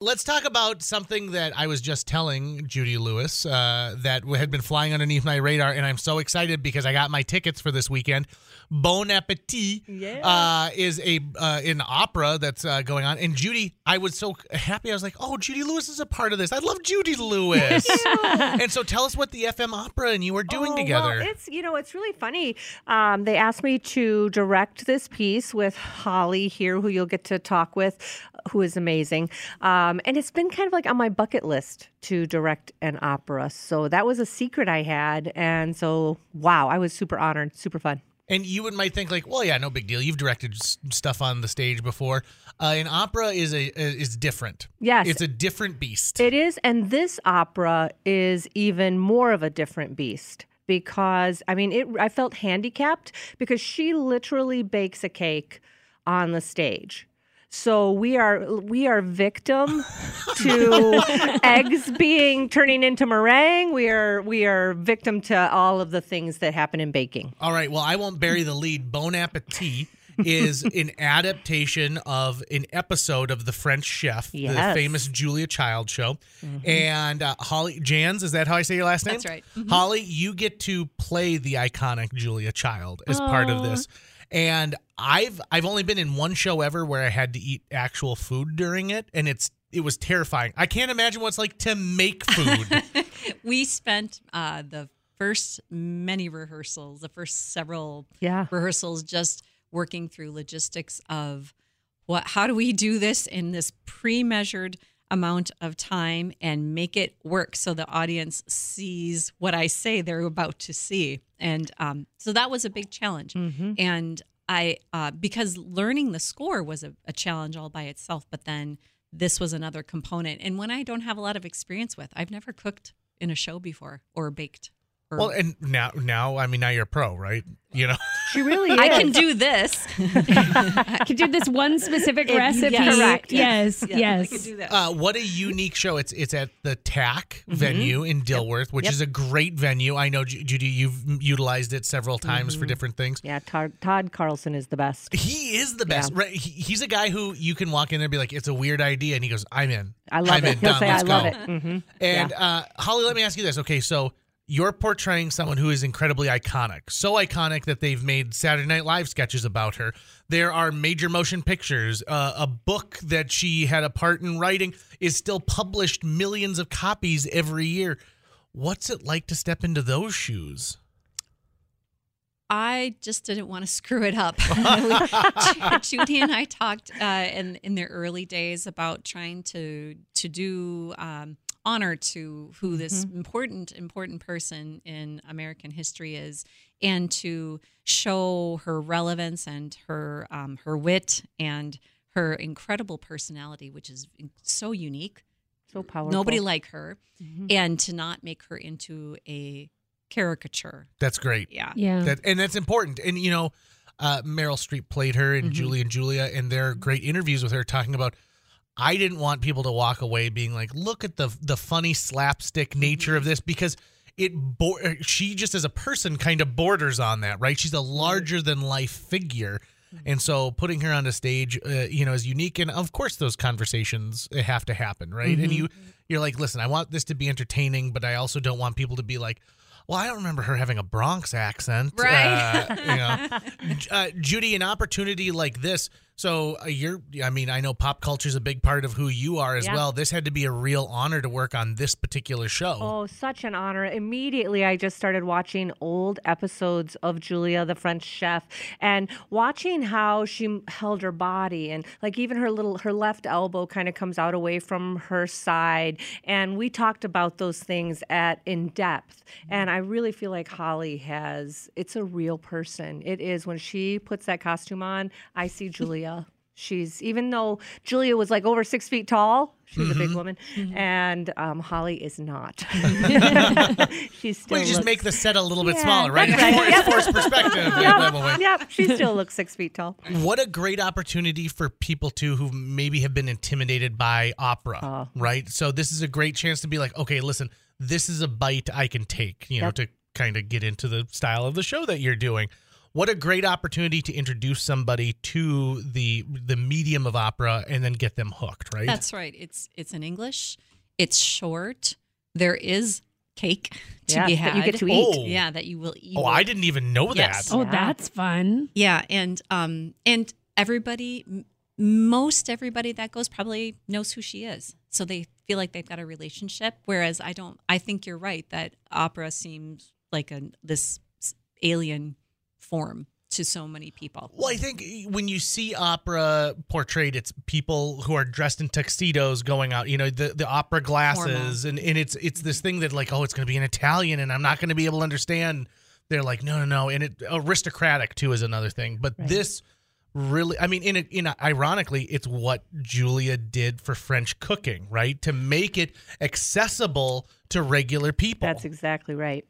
Let's talk about something that I was just telling Judy Lewis uh, that had been flying underneath my radar, and I'm so excited because I got my tickets for this weekend. Bon Appetit Yeah. uh, is a uh, an opera that's uh, going on, and Judy, I was so happy. I was like, "Oh, Judy Lewis is a part of this. I love Judy Lewis." and so, tell us what the FM opera and you are doing Oh, together. Well, it's you know it's really funny. Um, they asked me to direct this piece with Holly here, who you'll get to talk with, who is amazing. Um, and it's been kind of like on my bucket list to direct an opera. So that was a secret I had, and so wow, I was super honored, super fun. And you would might think like, well, yeah, no big deal. You've directed s- stuff on the stage before. Uh, an opera is a is different. Yes. it's a different beast. It is, and this opera is even more of a different beast because I mean, it. I felt handicapped because she literally bakes a cake on the stage. So we are we are victim to eggs being turning into meringue. We are we are victim to all of the things that happen in baking. All right. Well, I won't bury the lead. Bon Appetit is an adaptation of an episode of The French Chef, the Yes. Mm-hmm. famous Julia Child show. And uh, Holly Jans, is that how I say your last name? That's right. Holly, you get to play the iconic Julia Child as part of this. And I've I've only been in one show ever where I had to eat actual food during it, and it's it was terrifying. I can't imagine what it's like to make food. we spent uh, the first many rehearsals, the first several Yeah. rehearsals, just working through logistics of what, how do we do this in this pre-measured amount of time and make it work so the audience sees what I say they're about to see, and um, so that was a big challenge. And I, uh, because learning the score was a, a challenge all by itself, but then this was another component. And when I don't have a lot of experience with, I've never cooked in a show before or baked. Or, well, and now now I mean now you're a pro, right? You know. She really is. I can do this. Could do this one specific If- recipe. yes. Correct. Yes, Yeah, yes. I could do that. Uh, what a unique show! It's it's at the TAC venue in Dilworth, which Yep. is a great venue. I know Judy, you've utilized it several times for different things. Yeah, Todd, Todd Carlson is the best. He is the best. Right? He, he's a guy who you can walk in there and be like, "It's a weird idea," and he goes, "I'm in. I love I'm it. In. He'll Done. say, Let's "I go." love it." hmm And uh, Holly, let me ask you this. Okay, so you're portraying someone who is incredibly iconic, so iconic that they've made Saturday Night Live sketches about her. There are major motion pictures. Uh, a book that she had a part in writing is still published millions of copies every year. What's it like to step into those shoes? I just didn't want to screw it up. Judy and I talked uh, in in their early days about trying to to do um, honor to who this important important person in American history is, and to show her relevance and her um, her wit and her incredible personality, which is so unique. So powerful. Nobody like her, and to not make her into a caricature. That's great. Yeah. Yeah. That and that's important. And you know, uh, Meryl Streep played her Mm-hmm. in Julie and Julia, and there are great interviews with her talking about. I didn't want people to walk away being like, "Look at the the funny slapstick nature of this," because it bo- uh, she just as a person kind of borders on that, right? She's a larger than life figure. And so putting her on the stage, uh, you know, is unique. And of course, those conversations have to happen, right? And you, you're like, listen, I want this to be entertaining, but I also don't want people to be like, well, I don't remember her having a Bronx accent, Right. Uh, you know, uh, Judy, an opportunity like this. So uh, you're, I mean, I know pop culture is a big part of who you are as Yeah. well. This had to be a real honor to work on this particular show. Oh, such an honor. Immediately, I just started watching old episodes of Julia, the French chef, and watching how she held her body and like even her little, her left elbow kind of comes out away from her side. And we talked about those things at in depth. And I really feel like Holly has, it's a real person. It is. When she puts that costume on, I see Julia. She's even though Julia was like over six feet tall, she's a big woman, and um, Holly is not. she still well, you just looks- make the set a little bit Yeah, smaller, right? right. It's Yep. forced perspective. Way. Yep, she still looks six feet tall. What a great opportunity for people too who maybe have been intimidated by opera, Oh. right? So this is a great chance to be like, okay, listen, this is a bite I can take, you know, to kind of get into the style of the show that you're doing. What a great opportunity to introduce somebody to the the medium of opera and then get them hooked, right? That's right. It's it's in English. It's short. There is cake to Yeah, be that had. you get to eat. Oh. Yeah, that you will eat. oh, I didn't even know Yes. that. Oh, Yeah. that's fun. Yeah, and um and everybody most everybody that goes probably knows who she is. So they feel like they've got a relationship whereas I don't I think you're right that opera seems like a this alien form to so many people. Well, I think when you see opera portrayed, it's people who are dressed in tuxedos going out. You know, the the opera glasses, and, and it's it's this thing that like, oh, it's going to be in Italian, and I'm not going to be able to understand. They're like, no, no, no, and it aristocratic too is another thing. But Right. this really, I mean, in a, in a, ironically, it's what Julia did for French cooking, right? To make it accessible to regular people. That's exactly right.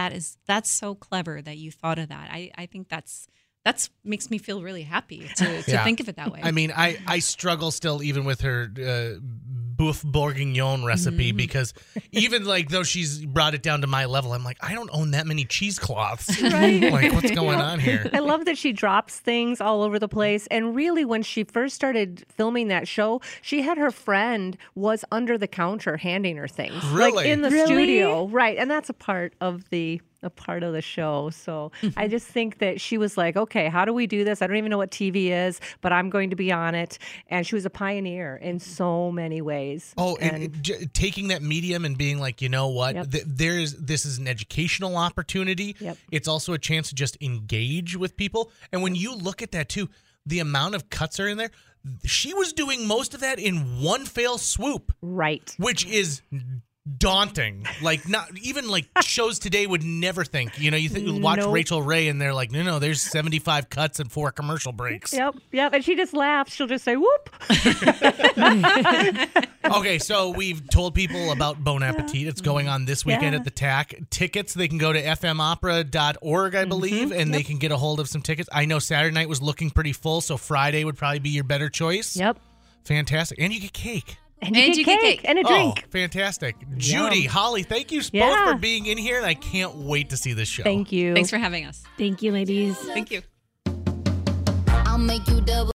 That is that's so clever that you thought of that. I I think that's that's makes me feel really happy to, to Yeah. think of it that way. I mean, I I struggle still even with her uh, boeuf bourguignon recipe mm-hmm. because even like though she's brought it down to my level, I'm like I don't own that many cheesecloths. Right. like what's going on here? I love that she drops things all over the place. And really, when she first started filming that show, she had her friend was under the counter handing her things, like Really? in the Really? studio, right? And that's a part of the a part of the show. So I mm-hmm. just think that she was like, okay, how do we do this? I don't even know what TV is, but I'm going to be on it. And she was a pioneer in so many ways. Oh, and, j- taking that medium and being like, you know what? Yep. Th- there's this is an educational opportunity. Yep. It's also a chance to just engage with people. And when you look at that too, the amount of cuts are in there. She was doing most of that in one fail swoop. right. which is daunting. Like not even like shows today would never think. You know, you think you watch Nope. Rachael Ray and they're like, no, no, there's 75 cuts and four commercial breaks. Yep. Yep. And she just laughs. She'll just say, whoop. Okay, so we've told people about Bon Appetit. It's going on this weekend Yeah. at the TAC. Tickets, they can go to fmopera.org, I mm-hmm, believe, and they can get a hold of some tickets. I know Saturday night was looking pretty full, so Friday would probably be your better choice. Yep. Fantastic. And you get cake. And you, And get, you get cake cake. and a oh, drink. Oh, fantastic. Judy, Holly, thank you both Yeah. for being in here, and I can't wait to see this show. Thank you. Thanks for having us. Thank you, ladies. Thank you.